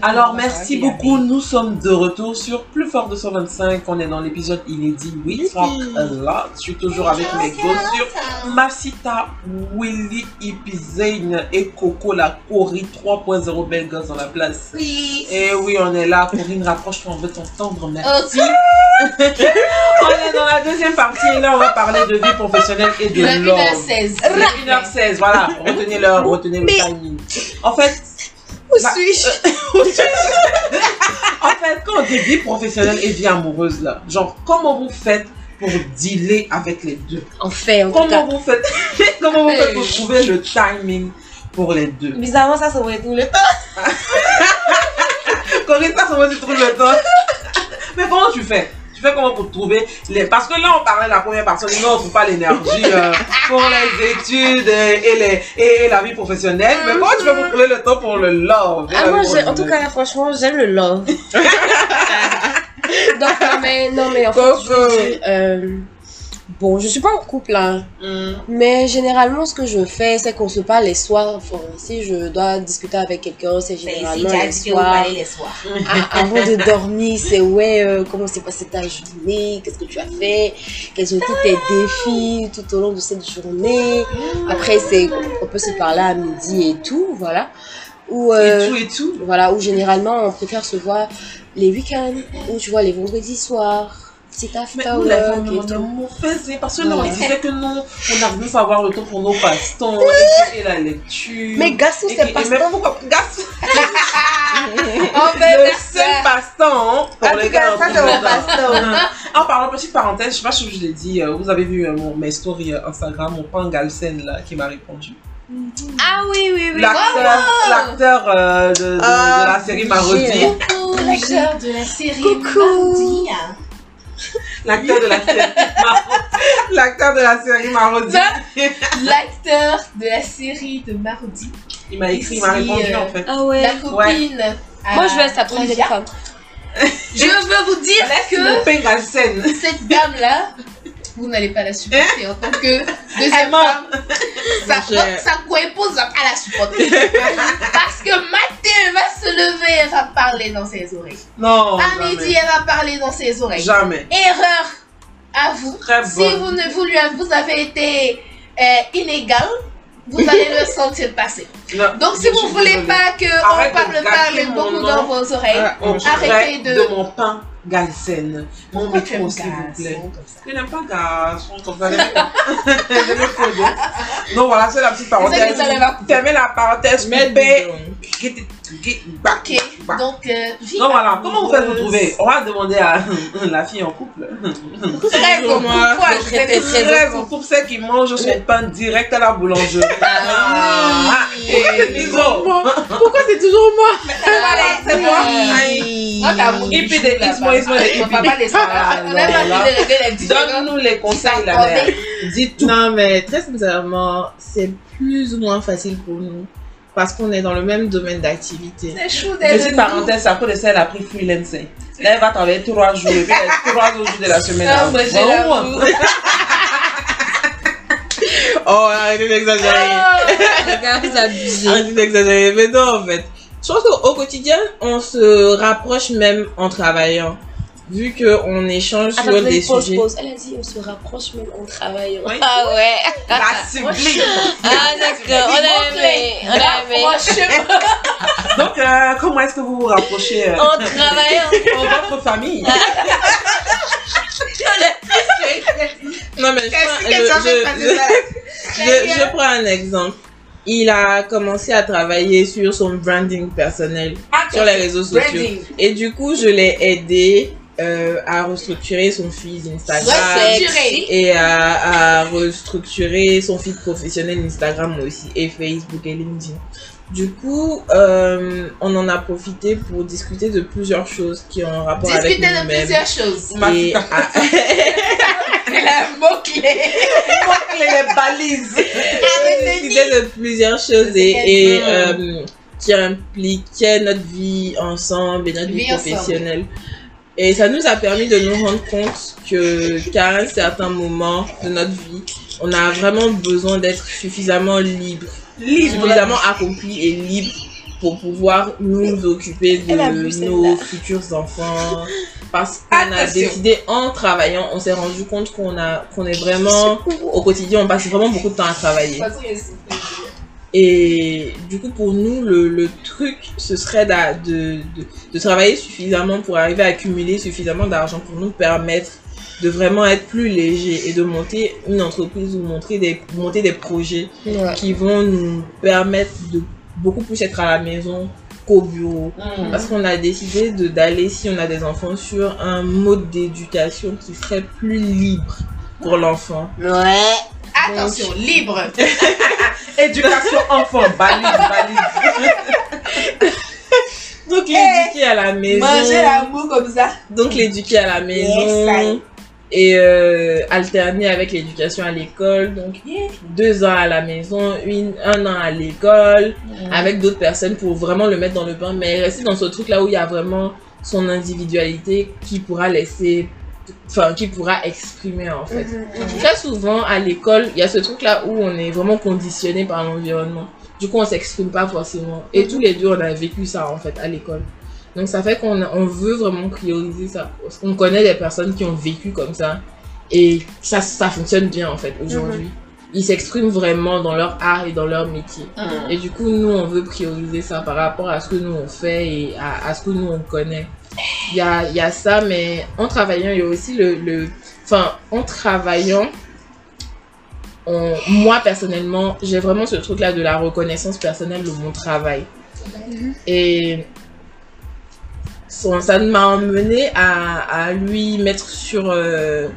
Alors, merci beaucoup. Nous sommes de retour sur Plus Fort de 125. On est dans l'épisode inédit We Talk a Lot. Je suis toujours avec mes go sur Masita, Willy, Ipizane et Coco, la Cori 3.0 belle gosse dans la place. Oui. Et oui, on est là. Corinne, rapproche-toi, on veut t'entendre. Merci. on est dans la deuxième partie et là, on va parler de vie professionnelle et de love. 1h16. Il est 1h16, voilà. Retenez l'heure, retenez le timing. En fait, Où Bah, suis-je en fait, quand on dit vie professionnelle et vie amoureuse, là, genre, comment vous faites pour dealer avec les deux En fait, en tout cas. Comment vous faites, comment vous faites pour trouver le timing pour les deux Bizarrement, ça, ça va être tout le temps. Corinne, ça, c'est moi qui trouve le temps. Mais comment tu fais Comment pour trouver les... Parce que là, on parlait de la première personne, non, on trouve pas l'énergie euh, pour les études et, les, et, la vie professionnelle. Mais comment tu fais pour trouver le temps pour le love Ah, moi, en tout cas, franchement, j'aime le love. Donc, non, mais, non, mais en fait, Coco. je veux dire, euh, bon, je suis pas en couple, hein. Hmm. Mais généralement, ce que je fais, c'est qu'on se parle les soirs. Enfin, si je dois discuter avec quelqu'un, c'est ici, généralement les soirs. les soirs. Ah, avant de dormir, c'est ouais, euh, comment s'est passée ta journée, qu'est-ce que tu as fait, quels ont été tes défis tout au long de cette journée? Après, c'est, on peut se parler à midi et tout, voilà. Ou, Et euh, tout et tout. voilà, où généralement on préfère se voir les week-ends, ou tu vois les vendredis soirs, petit Mais after nous, work on et a tout. mon fait, parce que nous, on disait que nous, on arrive pas à avoir le temps pour nos passe-temps et, et la lecture. Mais Et- c'est et- pas et même pourquoi Garçon, En le fait, seul passe-temps pour En les gars. ça, c'est mon passe-temps. En parlant, petite parenthèse, je sais pas si je vous l'ai dit, euh, vous avez vu euh, mon, mes stories euh, Instagram, mon pan Galsen là, qui m'a répondu. Ah oui, oui, oui. L'acteur, l'acteur euh, de, de- de Ah, la série Marodi. l'acteur de la série Coucou. L'acteur de la série Marodi. L'acteur de la série Marodi. L'acteur de la série de Mardi. Il m'a écrit, il m'a répondu euh, en fait. Ah ouais. La copine. à Moi, je vais être sa femme. Je veux vous dire que cette dame-là, vous n'allez pas la supporter en tant que deuxième femme. Sa, Je- sa co-épouse va pas la supporter. Parce que matin, elle va se lever, elle va parler dans ses oreilles. Non. à jamais. midi, elle va parler dans ses oreilles. Jamais. Erreur à vous. Très Si bonne. vous ne vous, lui- vous avez été euh, inégal, vous allez le sentir passer. Non, Donc, si vous suis voulez pas que Arrête on de parle, parle beaucoup dans vos oreilles, On Arrêtez de- de mon pain Galsen. Mon micro, s'il vous plaît. Je n'aime pas garçon comme ça. Donc voilà, c'est la petite parenthèse. vous. Fermez la parenthèse. Mais coupez. donc. Get it- get back. Ok, Back. donc, euh, Donc voilà, comment vous faites amoureuse. trouver? On va demander à la fille en couple. Très bon, vous Très en couple, c'est qui mange son pain direct à la boulangerie. Ah, et Liso. Pourquoi c'est toujours moi? C'est moi. Moi, t'as mon Et puis bichou, des là, ismo, ismo, des On va pas les On pas régler les petits Donne-nous les conseils, la mère. Dis tout. Non, mais très sincèrement, c'est plus ou moins facile pour nous. Parce qu'on est dans le même domaine d'activité. C'est chou Petite des parenthèse, après de ça, elle a pris freelancing. Là, elle va travailler trois jours, et puis les trois autres jours de la semaine. Ah, elle moi, j'ai l'avoue. Oh, arrêtez d'exagérer. Regarde, vous abusez. Arrêtez d'exagérer. Mais non, en fait. Je pense qu'au quotidien, on se rapproche même en travaillant. Vu qu'on échange sur des pause, sujets. pause. Elle a dit on se rapproche même en travaillant. Oui. Ah ouais. La sublime. Ah d'accord, on a aimé. On a aimé. Franchement, Donc, euh, comment est-ce que vous vous rapprochez euh, En travaillant. en votre famille? Non, mais je prends, je- je- je prends un exemple. Il a commencé à travailler sur son branding personnel sur les réseaux sociaux. Branding. Et du coup, je l'ai aidé euh, à restructurer son feed Instagram et à, à restructurer son feed professionnel Instagram aussi et Facebook et LinkedIn. Du coup, euh, on en a profité pour discuter de plusieurs choses qui ont un rapport Discuter avec de nous-mêmes. plusieurs choses. Et à- Le mot-clé. les balises. discuter de plusieurs choses et, et, euh, qui impliquaient notre vie ensemble et notre vie, Vie ensemble. professionnelle. Et ça nous a permis de nous rendre compte que qu'à un certain moment de notre vie, on a vraiment besoin d'être suffisamment libre, Libre. suffisamment accompli et libre pour pouvoir nous occuper de nos futurs enfants. Parce qu'on a décidé en travaillant, on s'est rendu compte qu'on a qu'on est vraiment au quotidien, on passe vraiment beaucoup de temps à travailler. Et du coup, pour nous, le, le truc, ce serait de, de, de travailler suffisamment pour arriver à accumuler suffisamment d'argent pour nous permettre de vraiment être plus léger et de monter une entreprise ou montrer des, monter des projets Ouais. qui vont nous permettre de beaucoup plus être à la maison qu'au bureau. Mm. Parce qu'on a décidé de d'aller, si on a des enfants, sur un mode d'éducation qui serait plus libre pour l'enfant. Ouais. Attention, libre. Éducation enfant, balise, balise. Donc l'éduquer à la maison. Manger l'amour comme ça. Donc l'éduquer à la maison Yes, et euh, alterner avec l'éducation à l'école. Donc deux ans à la maison, une, un an à l'école, avec d'autres personnes pour vraiment le mettre dans le bain. Mais rester dans ce truc là où il y a vraiment son individualité qui pourra laisser, enfin qui pourra exprimer en fait. Très souvent à l'école, il y a ce truc là où on est vraiment conditionné par l'environnement. Du coup, on s'exprime pas forcément. Et tous les deux, on a vécu ça en fait à l'école. Donc ça fait qu'on on veut vraiment prioriser ça. Qu'on connaît des personnes qui ont vécu comme ça. Et ça, ça fonctionne bien en fait aujourd'hui. Ils s'expriment vraiment dans leur art et dans leur métier. Et du coup, nous, on veut prioriser ça par rapport à ce que nous, on fait et à, à ce que nous, on connaît. Il y a, y a ça, mais en travaillant, il y a aussi le... le enfin, en travaillant, on- moi, personnellement, j'ai vraiment ce truc-là de la reconnaissance personnelle de mon travail. Et ça, m'a emmené à, à lui mettre sur, euh,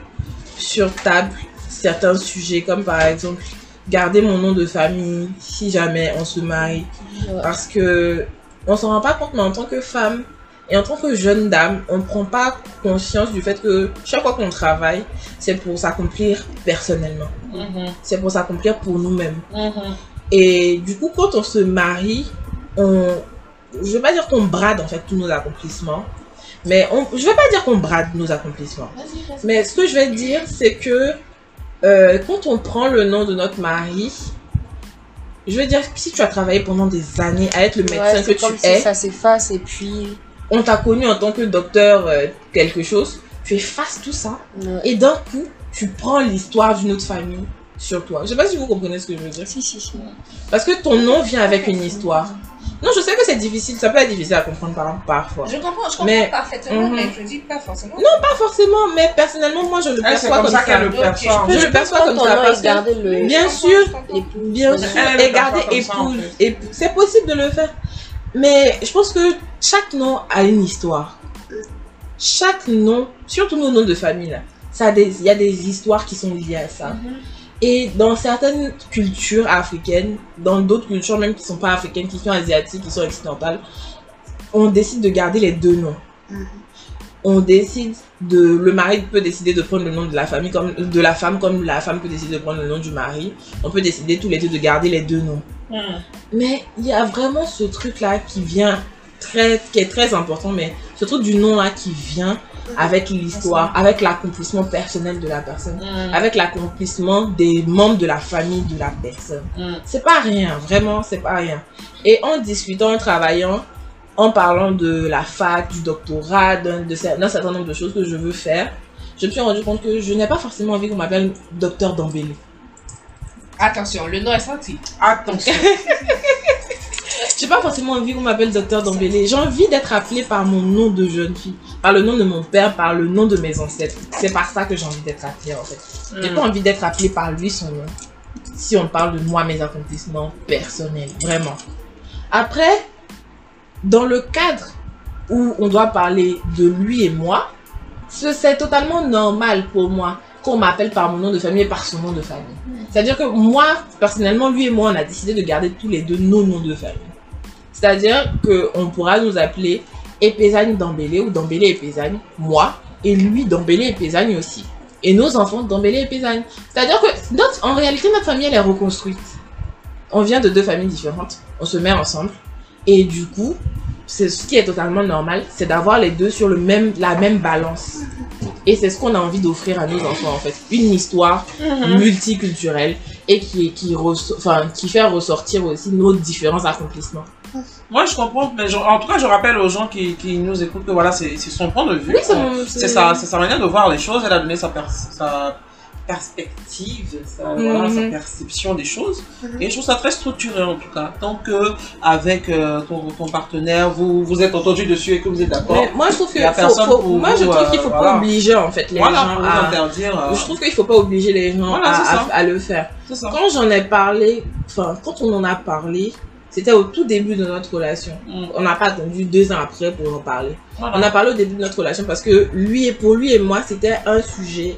sur table certains sujets, comme par exemple garder mon nom de famille si jamais on se marie. Ouais. Parce que on s'en rend pas compte, mais en tant que femme et en tant que jeune dame, on prend pas conscience du fait que chaque fois qu'on travaille, c'est pour s'accomplir personnellement. Mhm, C'est pour s'accomplir pour nous-mêmes. mhm. Et du coup, quand on se marie, on, je vais pas dire qu'on brade en fait tous nos accomplissements, mais on, je vais pas dire qu'on brade nos accomplissements. Mais ce que je vais dire, c'est que euh, quand on prend le nom de notre mari, je veux dire si tu as travaillé pendant des années à être le médecin Ouais, que tu es, ça s'efface et puis. on t'a connu en tant que docteur euh, quelque chose, tu effaces tout ça Ouais. et d'un coup, tu prends l'histoire d'une autre famille sur toi. Je sais pas si vous comprenez ce que je veux dire. Si, si, si. Parce que ton nom vient avec une histoire. Non, je sais que c'est difficile, ça peut être difficile à comprendre par, parfois. Je comprends, je comprends Mais- parfaitement, Mhm. mais je dis pas forcément. Pas forcément, mais personnellement, moi je le Ah, perçois comme comme ça ça. le Ok, perçoit. Je le perçois comme ça parce que, le. bien sûr, bien sûr, et garder épouse. C'est possible de le faire. Mais je pense que chaque nom a une histoire. Chaque nom, surtout nos noms de famille là, ça a des, il y a des histoires qui sont liées à ça. Mhm. Et dans certaines cultures africaines, dans d'autres cultures même qui sont pas africaines, qui sont asiatiques, qui sont occidentales, on décide de garder les deux noms. Mhm. On décide de, le mari peut décider de prendre le nom de la famille comme de la femme, comme la femme peut décider de prendre le nom du mari. On peut décider tous les deux de garder les deux noms. Mhm. Mais il y a vraiment ce truc là qui vient très, qui est très important, mais ce truc du nom là qui vient avec l'histoire, avec l'accomplissement personnel de la personne Mhm. avec l'accomplissement des membres de la famille de la personne. Mhm. C'est pas rien, vraiment, c'est pas rien. Et en discutant, en travaillant, en parlant de la fac, du doctorat, d'un certain nombre de choses que je veux faire, je me suis rendu compte que je n'ai pas forcément envie qu'on m'appelle docteur d'embellé. Attention, le nom est sorti. Attention. J'ai pas forcément envie qu'on m'appelle docteur d'embellé. J'ai envie d'être appelée par mon nom de jeune fille, par le nom de mon père, par le nom de mes ancêtres. C'est par ça que j'ai envie d'être appelée en fait. J'ai Mhm. pas envie d'être appelée par lui son nom. Si on parle de moi, mes accomplissements personnels, vraiment. Après, dans le cadre où on doit parler de lui et moi, ce- c'est totalement normal pour moi qu'on m'appelle par mon nom de famille et par son nom de famille. C'est-à-dire que moi, personnellement, lui et moi, on a décidé de garder tous les deux nos noms de famille. C'est-à-dire qu'on pourra nous appeler Epezagne Dambélé ou Dambélé Epezagne, moi, et lui Dambélé Epezagne aussi. Et nos enfants Dambélé Epezagne. C'est-à-dire que notre, en réalité, notre famille, elle est reconstruite. On vient de deux familles différentes, on se met ensemble, et du coup, c'est ce qui est totalement normal, c'est d'avoir les deux sur le même, la même balance. Et c'est ce qu'on a envie d'offrir à nos enfants, en fait. Une histoire multiculturelle et qui, qui, enfin, qui fait ressortir aussi nos différents accomplissements. Moi, je comprends, mais je- en tout cas, je rappelle aux gens qui, qui nous écoutent que voilà, c'est son point de vue. Oui, c'est Euh, sa, sa manière de voir les choses. Elle a donné sa, sa perspective, sa, voilà, sa Mhm. perception des choses. Mhm. Et je trouve ça très structuré en tout cas. Tant que avec euh, ton, ton partenaire, vous vous êtes entendu dessus et que vous êtes d'accord. Moi, je trouve que Il y a faut- faut- pour moi, je trouve qu'il euh, faut voilà. pas obliger, en fait, les Voilà, gens à... interdire. euh, Je trouve qu'il faut pas obliger les gens Voilà, à, le faire. ça. Quand j'en ai parlé, enfin, quand on en a parlé, c'était au tout début de notre relation. Mm, On n'a pas attendu deux ans après pour en parler. voilà. On a parlé au début de notre relation parce que lui et pour lui et moi, c'était un sujet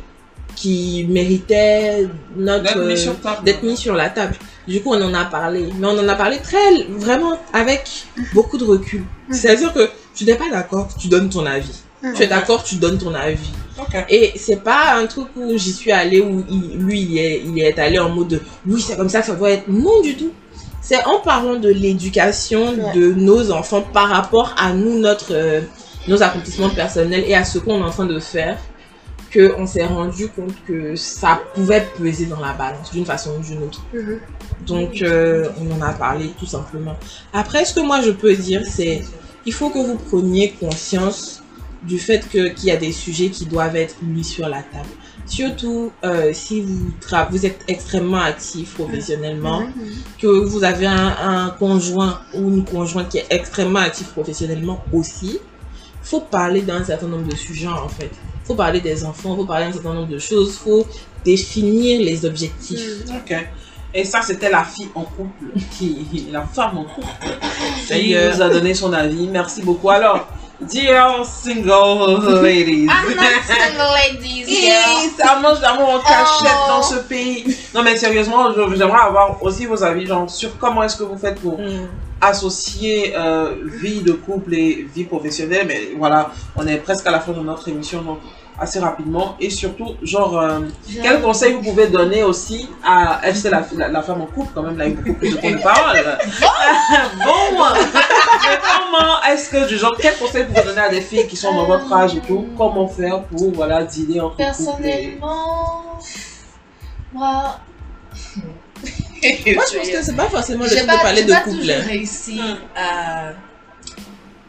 qui méritait notre D'être mis sur mis la table. Du coup, on en a parlé, mais on en a parlé très vraiment avec beaucoup de recul. C'est-à-dire que tu n'es pas d'accord, tu donnes ton avis. Tu es d'accord, tu donnes ton avis. Ok. Et c'est pas un truc où j'y suis allée où il- lui il est, il est allé en mode de, oui c'est comme ça que ça doit être. Non du tout. C'est en parlant de l'éducation Ouais. de nos enfants par rapport à nous, notre, euh, nos accomplissements personnels et à ce qu'on est en train de faire que on s'est rendu compte que ça pouvait peser dans la balance d'une façon ou d'une autre. Mhm. Donc euh, on en a parlé tout simplement. Après ce que moi je peux dire c'est il faut que vous preniez conscience du fait qu'il y a des sujets qui doivent être mis sur la table. Surtout euh, si vous êtes extrêmement actif professionnellement, Mhm. que vous avez un, un conjoint ou une conjointe qui est extrêmement actif professionnellement aussi, faut parler d'un certain nombre de sujets en fait. Faut parler des enfants, faut parler d'un certain nombre de choses, faut définir les objectifs. Ok. Et ça, c'était la fille en couple, qui, la femme en couple, qui nous a donné son avis. Merci beaucoup. Alors, dear single ladies. I'm not single ladies, girl. Hi, ça mange d'amour en cachette Oh. dans ce pays. Non, mais sérieusement, j'aimerais avoir aussi vos avis, genre, sur comment est-ce que vous faites pour Mm. Associer euh, vie de couple et vie professionnelle. Mais voilà, on est presque à la fin de notre émission, donc assez rapidement. Et surtout, genre, euh, quel conseil vous pouvez donner aussi à c'est la, la, la femme en couple, quand même, là, avec beaucoup plus de temps de parole. bon, comment est-ce que, du genre, quel conseil vous pouvez donner à des filles qui sont dans votre âge et tout? Comment faire pour, voilà, couple et... Personnellement, moi. Je pense que c'est pas forcément le J'ai truc de parler j'ai de pas couple. toujours hein. réussi Mm. à,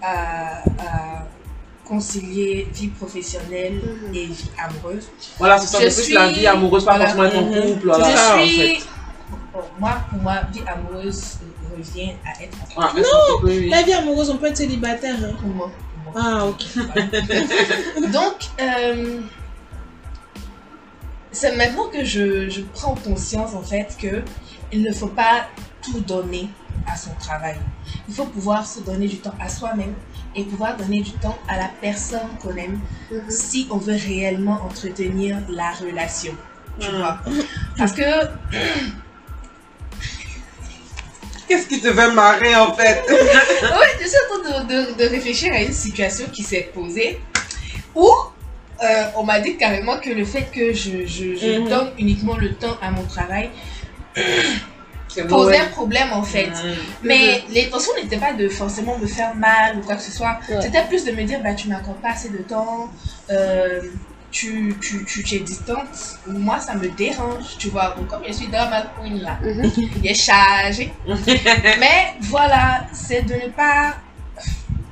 à, à concilier vie professionnelle Mhm. et vie amoureuse. Voilà, c'est ça, c'est suis- la vie amoureuse, pas forcément être en couple, voilà. Ça, en je fait. Bon, moi, pour moi, vie amoureuse revient à être en Ah, couple, oui. La vie amoureuse, on peut être célibataire. hein. pour moi. pour moi. Ah, ok. Donc, euh, c'est maintenant que je, je prends conscience en fait que il ne faut pas tout donner à son travail. Il faut pouvoir se donner du temps à soi-même et pouvoir donner du temps à la personne qu'on aime Mhm. si on veut réellement entretenir la relation. Tu Mhm. vois? Parce que Qu'est-ce qui te fait marrer, en fait? Oui, je suis en train de, de- de réfléchir à une situation qui s'est posée où euh, on m'a dit carrément que le fait que je, je- je Mhm. donne uniquement le temps à mon travail posait un problème en fait. Mhm. Mais l'intention n'était pas de forcément me faire mal ou quoi que ce soit. Ouais. C'était plus de me dire, bah, tu m'accordes pas assez de temps, euh, tu, tu, tu, tu es distante. Moi, ça me dérange, tu vois. Bon, comme je suis dans ma queen là, Mhm. il est chargé. Mais voilà, c'est de ne pas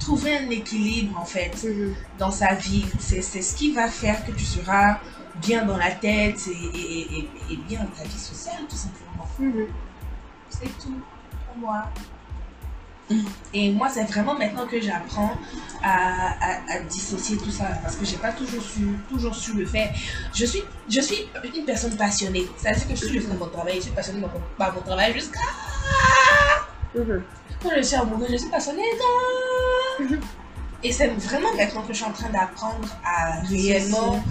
trouver un équilibre en fait Mhm. dans sa vie. C'est c'est ce qui va faire que tu seras bien dans la tête et, et, et, et bien dans ta vie sociale tout simplement. C'est tout pour moi. Et moi, c'est vraiment maintenant que j'apprends à, à, à dissocier tout ça parce que j'ai pas toujours su, toujours su le faire. Je suis, je suis une personne passionnée. C'est-à-dire que je fais mon travail, je suis passionnée par mon, travail jusqu'à Mhm. quand je suis amoureuse, je suis passionnée. non. Et c'est vraiment maintenant que je suis en train d'apprendre à réellement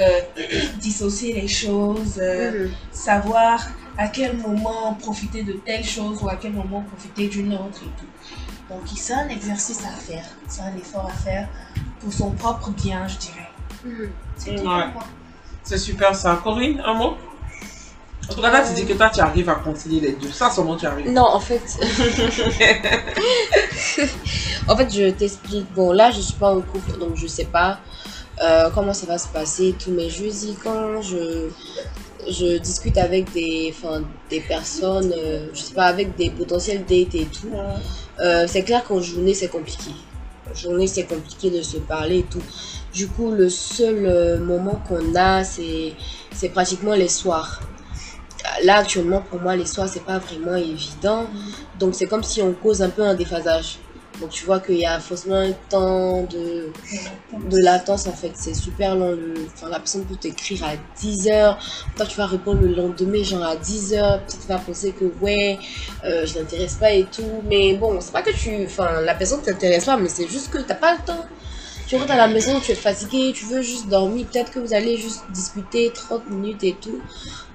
euh, dissocier les choses, euh, Mhm. savoir à quel moment profiter de telle chose ou à quel moment profiter d'une autre et tout. Donc c'est un exercice à faire, c'est un effort à faire pour son propre bien, je dirais. C'est Ouais. moi. C'est super ça. Corinne, un mot? En tout cas, là, tu dis que toi, tu arrives à concilier les deux. Ça, seulement tu arrives? Non, en fait. en fait, je t'explique. Bon, là, je suis pas en couple, donc je sais pas euh, comment ça va se passer. Tous mes jeudis, quand je, je discute avec des, personnes, euh, je sais pas, avec des potentiels dates et tout, euh, c'est clair qu'en journée, c'est compliqué. En journée, c'est compliqué de se parler et tout. Du coup, le seul euh, moment qu'on a, c'est c'est pratiquement les soirs. Là, actuellement, pour moi, les soirs, c'est pas vraiment évident. Donc, c'est comme si on cause un peu un déphasage. Donc, tu vois qu'il y a forcément un temps de, de latence, en fait. C'est super long. Le, enfin, la personne peut t'écrire à 10 heures. Toi, tu vas répondre le lendemain, genre à 10 heures. Ça te va penser que, ouais, euh, je t'intéresse pas et tout. Mais bon, c'est pas que tu. Enfin, la personne t'intéresse pas, mais c'est juste que t'as pas le temps. Tu rentres à la maison, tu es fatigué, tu veux juste dormir. Peut-être que vous allez juste discuter 30 minutes et tout.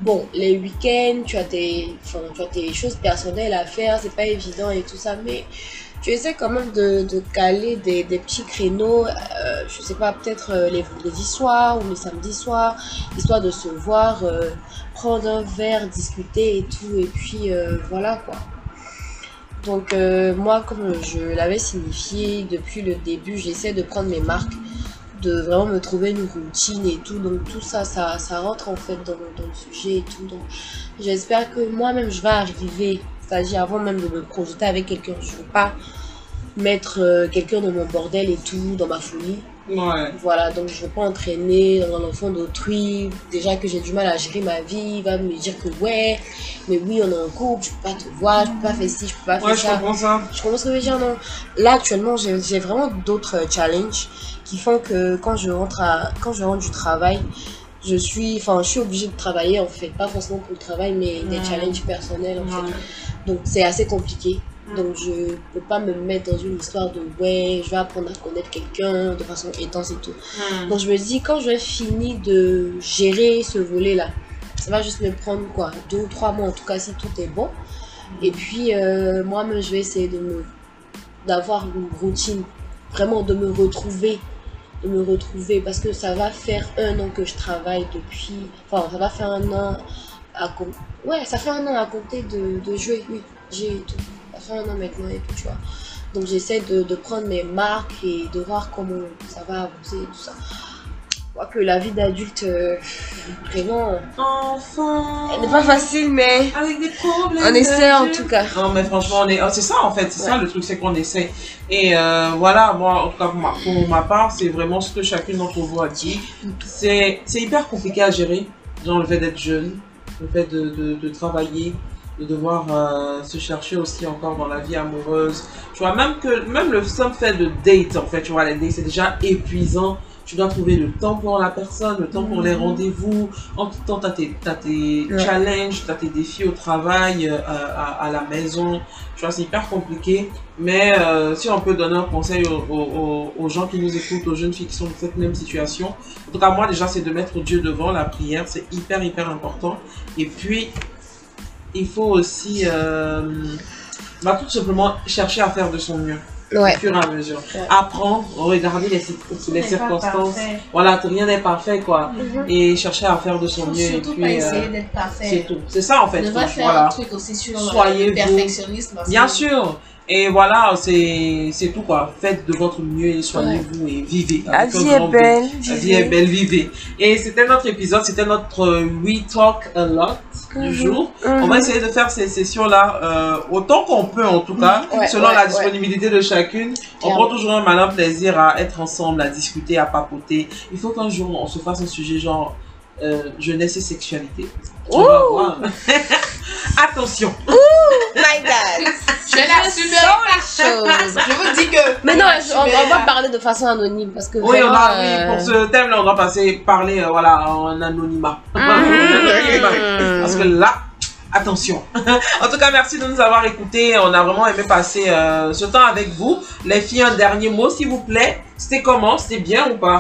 Bon, les week-ends, tu as tes, tu as tes choses personnelles à faire, c'est pas évident et tout ça, mais tu essaies quand même de, de caler des, des petits créneaux, euh, je sais pas, peut-être euh, les vendredis soirs ou les samedis soirs, histoire de se voir, euh, prendre un verre, discuter et tout, et puis voilà quoi. Donc moi, comme je l'avais signifié depuis le début, j'essaie de prendre mes marques, de vraiment me trouver une routine et tout. Donc tout ça, ça, ça rentre en fait dans, dans le sujet et tout. Donc j'espère que moi-même, je vais arriver, avant même de me projeter avec quelqu'un, je ne veux pas mettre euh, quelqu'un dans mon bordel et tout, dans ma folie. Ouais. Voilà, donc je veux pas entraîner dans l'enfant d'autrui. Déjà que j'ai du mal à gérer ma vie, il va me dire que ouais, mais oui, on est en couple, je peux pas te voir, je peux pas faire ci, je peux pas faire Ouais, je ça. comprends ça. Je commence à me dire non. Là actuellement j'ai vraiment d'autres euh, challenges qui font que quand je rentre à quand je rentre du travail, je suis enfin je suis obligée de travailler en fait, pas forcément pour le travail mais des challenges personnels en fait. Donc c'est assez compliqué. Donc je peux pas me mettre dans une histoire de ouais, je vais apprendre à connaître quelqu'un de façon intense et tout. Hmm. Donc je me dis quand je vais finir de gérer ce volet là, ça va juste me prendre quoi, deux ou trois mois en tout cas si tout est bon. Et puis euh, moi-même je vais essayer de me d'avoir une routine, vraiment de me retrouver, de me retrouver parce que ça va faire un an que je travaille depuis, enfin ça va faire un an à com- ouais ça fait un an à compter de, de jouer, oui j'ai tout, ça fait un an maintenant et tout tu vois. Donc j'essaie de, de prendre mes marques et de voir comment ça va avancer et tout ça. Je vois que la vie d'adulte, euh, vraiment, Enfant. elle n'est pas facile, mais Avec des problèmes. on essaie en tout cas. Non, mais franchement, on est... oh, c'est ça en fait, c'est ça le truc, c'est qu'on essaie. Et euh, voilà, moi, en tout cas, pour ma, pour ma part, c'est vraiment ce que chacune d'entre vous a dit. C'est c'est hyper compliqué à gérer, genre le fait d'être jeune, le fait de, de, travailler, de devoir euh, se chercher aussi encore dans la vie amoureuse. Tu vois, même que même le simple fait de date, en fait, tu vois, les dates, c'est déjà épuisant. Tu dois trouver le temps pour la personne, le temps pour les rendez-vous. En tout temps, tu as tes, t'as tes Ouais. challenges, tu as tes défis au travail, euh, à, à la maison. Tu vois, c'est hyper compliqué. Mais euh, si on peut donner un conseil aux, aux, aux gens qui nous écoutent, aux jeunes filles qui sont dans cette même situation, en tout cas, moi, déjà, c'est de mettre Dieu devant la prière. C'est hyper, hyper important. Et puis, il faut aussi euh, bah, tout simplement chercher à faire de son mieux Ouais. au fur et à mesure. Ouais. Apprendre, regarder les, circonstances. Voilà, rien n'est parfait, quoi. Mhm. Et chercher à faire de son mieux. Et surtout puis, pas euh, essayer d'être c'est parfait. tout. C'est ça, en fait. Ne va faire voilà. un truc aussi sur Soyez le perfectionnisme. Bien sûr. Et voilà, c'est tout, quoi. Faites de votre mieux et soignez-vous et vivez. La vie est belle. La vie est belle, vivez. Et c'était notre épisode, c'était notre euh, We Talk a Lot du Mhm. jour. On va essayer de faire ces sessions-là euh, autant qu'on peut, en tout cas, Ouais, selon ouais, la ouais. disponibilité de chacune. On prend toujours un malin plaisir à être ensemble, à discuter, à papoter. Il faut qu'un jour, on se fasse un sujet genre euh, jeunesse et sexualité. Voir. Attention. My God. Je l'assume Chose. Je vous dis que. Mais non, on, on va pas- parler de façon anonyme parce que Oui, on a, oui, euh, pour ce thème-là, on doit passer, parler, euh, voilà, en anonymat. Mhm. Parce que là, attention. en tout cas, merci de nous avoir écoutés. On a vraiment aimé passer euh, ce temps avec vous. Les filles, un dernier mot, s'il vous plaît. C'était comment? C'était bien ou pas?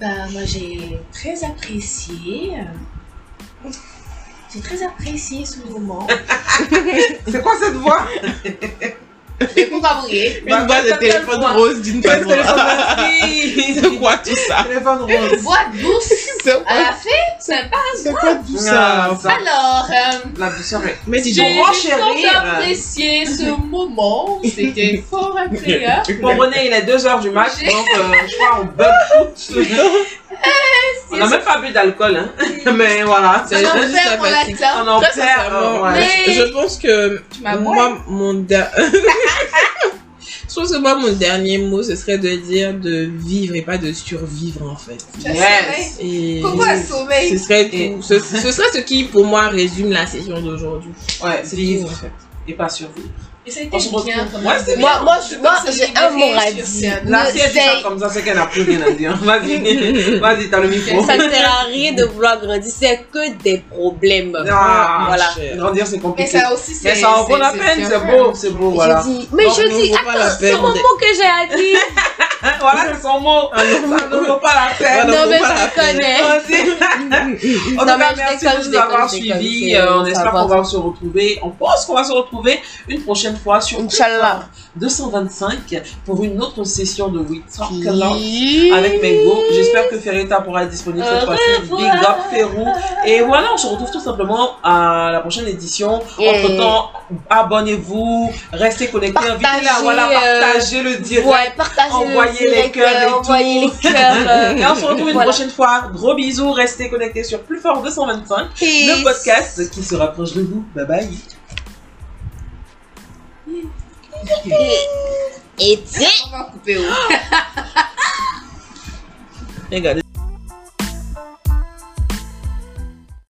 Bah, moi, j'ai très apprécié. J'ai très apprécié ce moment. C'est quoi cette voix? Vous Une boîte de téléphone rose d'une Ah, Oui. C'est quoi tout ça? Téléphone rose. Voix douce à la fin, sympa. c'est quoi tout Ah, ça ça. Alors, euh, La douceur est. Mais dis j'ai fort apprécié ce moment. C'était fort agréable. Bon, René, il est 2h du mat, J'ai- donc euh, je crois on bug tout. On n'a même pas bu d'alcool, hein. Mais voilà. C'est On en juste sympathique. l'accent. On en perd. euh, ouais. Mais- je pense que moi, mon je pense que moi, mon dernier mot, ce serait de dire de vivre et pas de survivre, en fait. Yes. Et Pourquoi un sommeil? ce serait Et- tout. Ce, ce serait ce qui, pour moi, résume la session d'aujourd'hui. Ouais, C'est vivre en fait. et pas survivre. Et ça a été bien. c'est Moi, bien. moi, moi j'ai c'est un mot à dire. scène. Là, Ne si elle dit ça sais- comme ça, c'est qu'elle n'a plus rien à dire. Vas-y, vas-y, t'as le micro. Ça ne sert à rien de vouloir grandir, c'est que des problèmes. Ah, voilà. cher. Grandir, c'est Mais compliqué. ça aussi, c'est. Mais ça en vaut la c'est- peine, c'est beau, c'est beau, voilà. Je dis, mais Donc, je dis, la attends, c'est de- mot que j'ai à dire. Voilà, c'est son mot. Ah. Ça ne vaut pas la peine. Voilà. non, mais je peine. connais. En tout cas, merci de nous avoir suivis. on espère qu'on va se retrouver. On pense qu'on va se retrouver une prochaine fois sur Inch'Allah. 225 pour une autre session de We Talk avec Mengo. J'espère que Ferreta pourra être disponible cette Au fois-ci. Big up Ferrou. Et voilà, on se retrouve tout simplement à la prochaine édition. Entre temps, abonnez-vous, restez connectés, invitez-la, Partagez, voilà, euh, partagez le direct. Ouais, partagez Envoyez les cœurs et Envoyez tout. les cœurs. euh, Et on se retrouve une Voilà. prochaine fois. Gros bisous, restez connectés sur Plus Fort 225, le podcast qui se rapproche de vous. Bye bye. Et tiens. On va couper. oh. Regardez.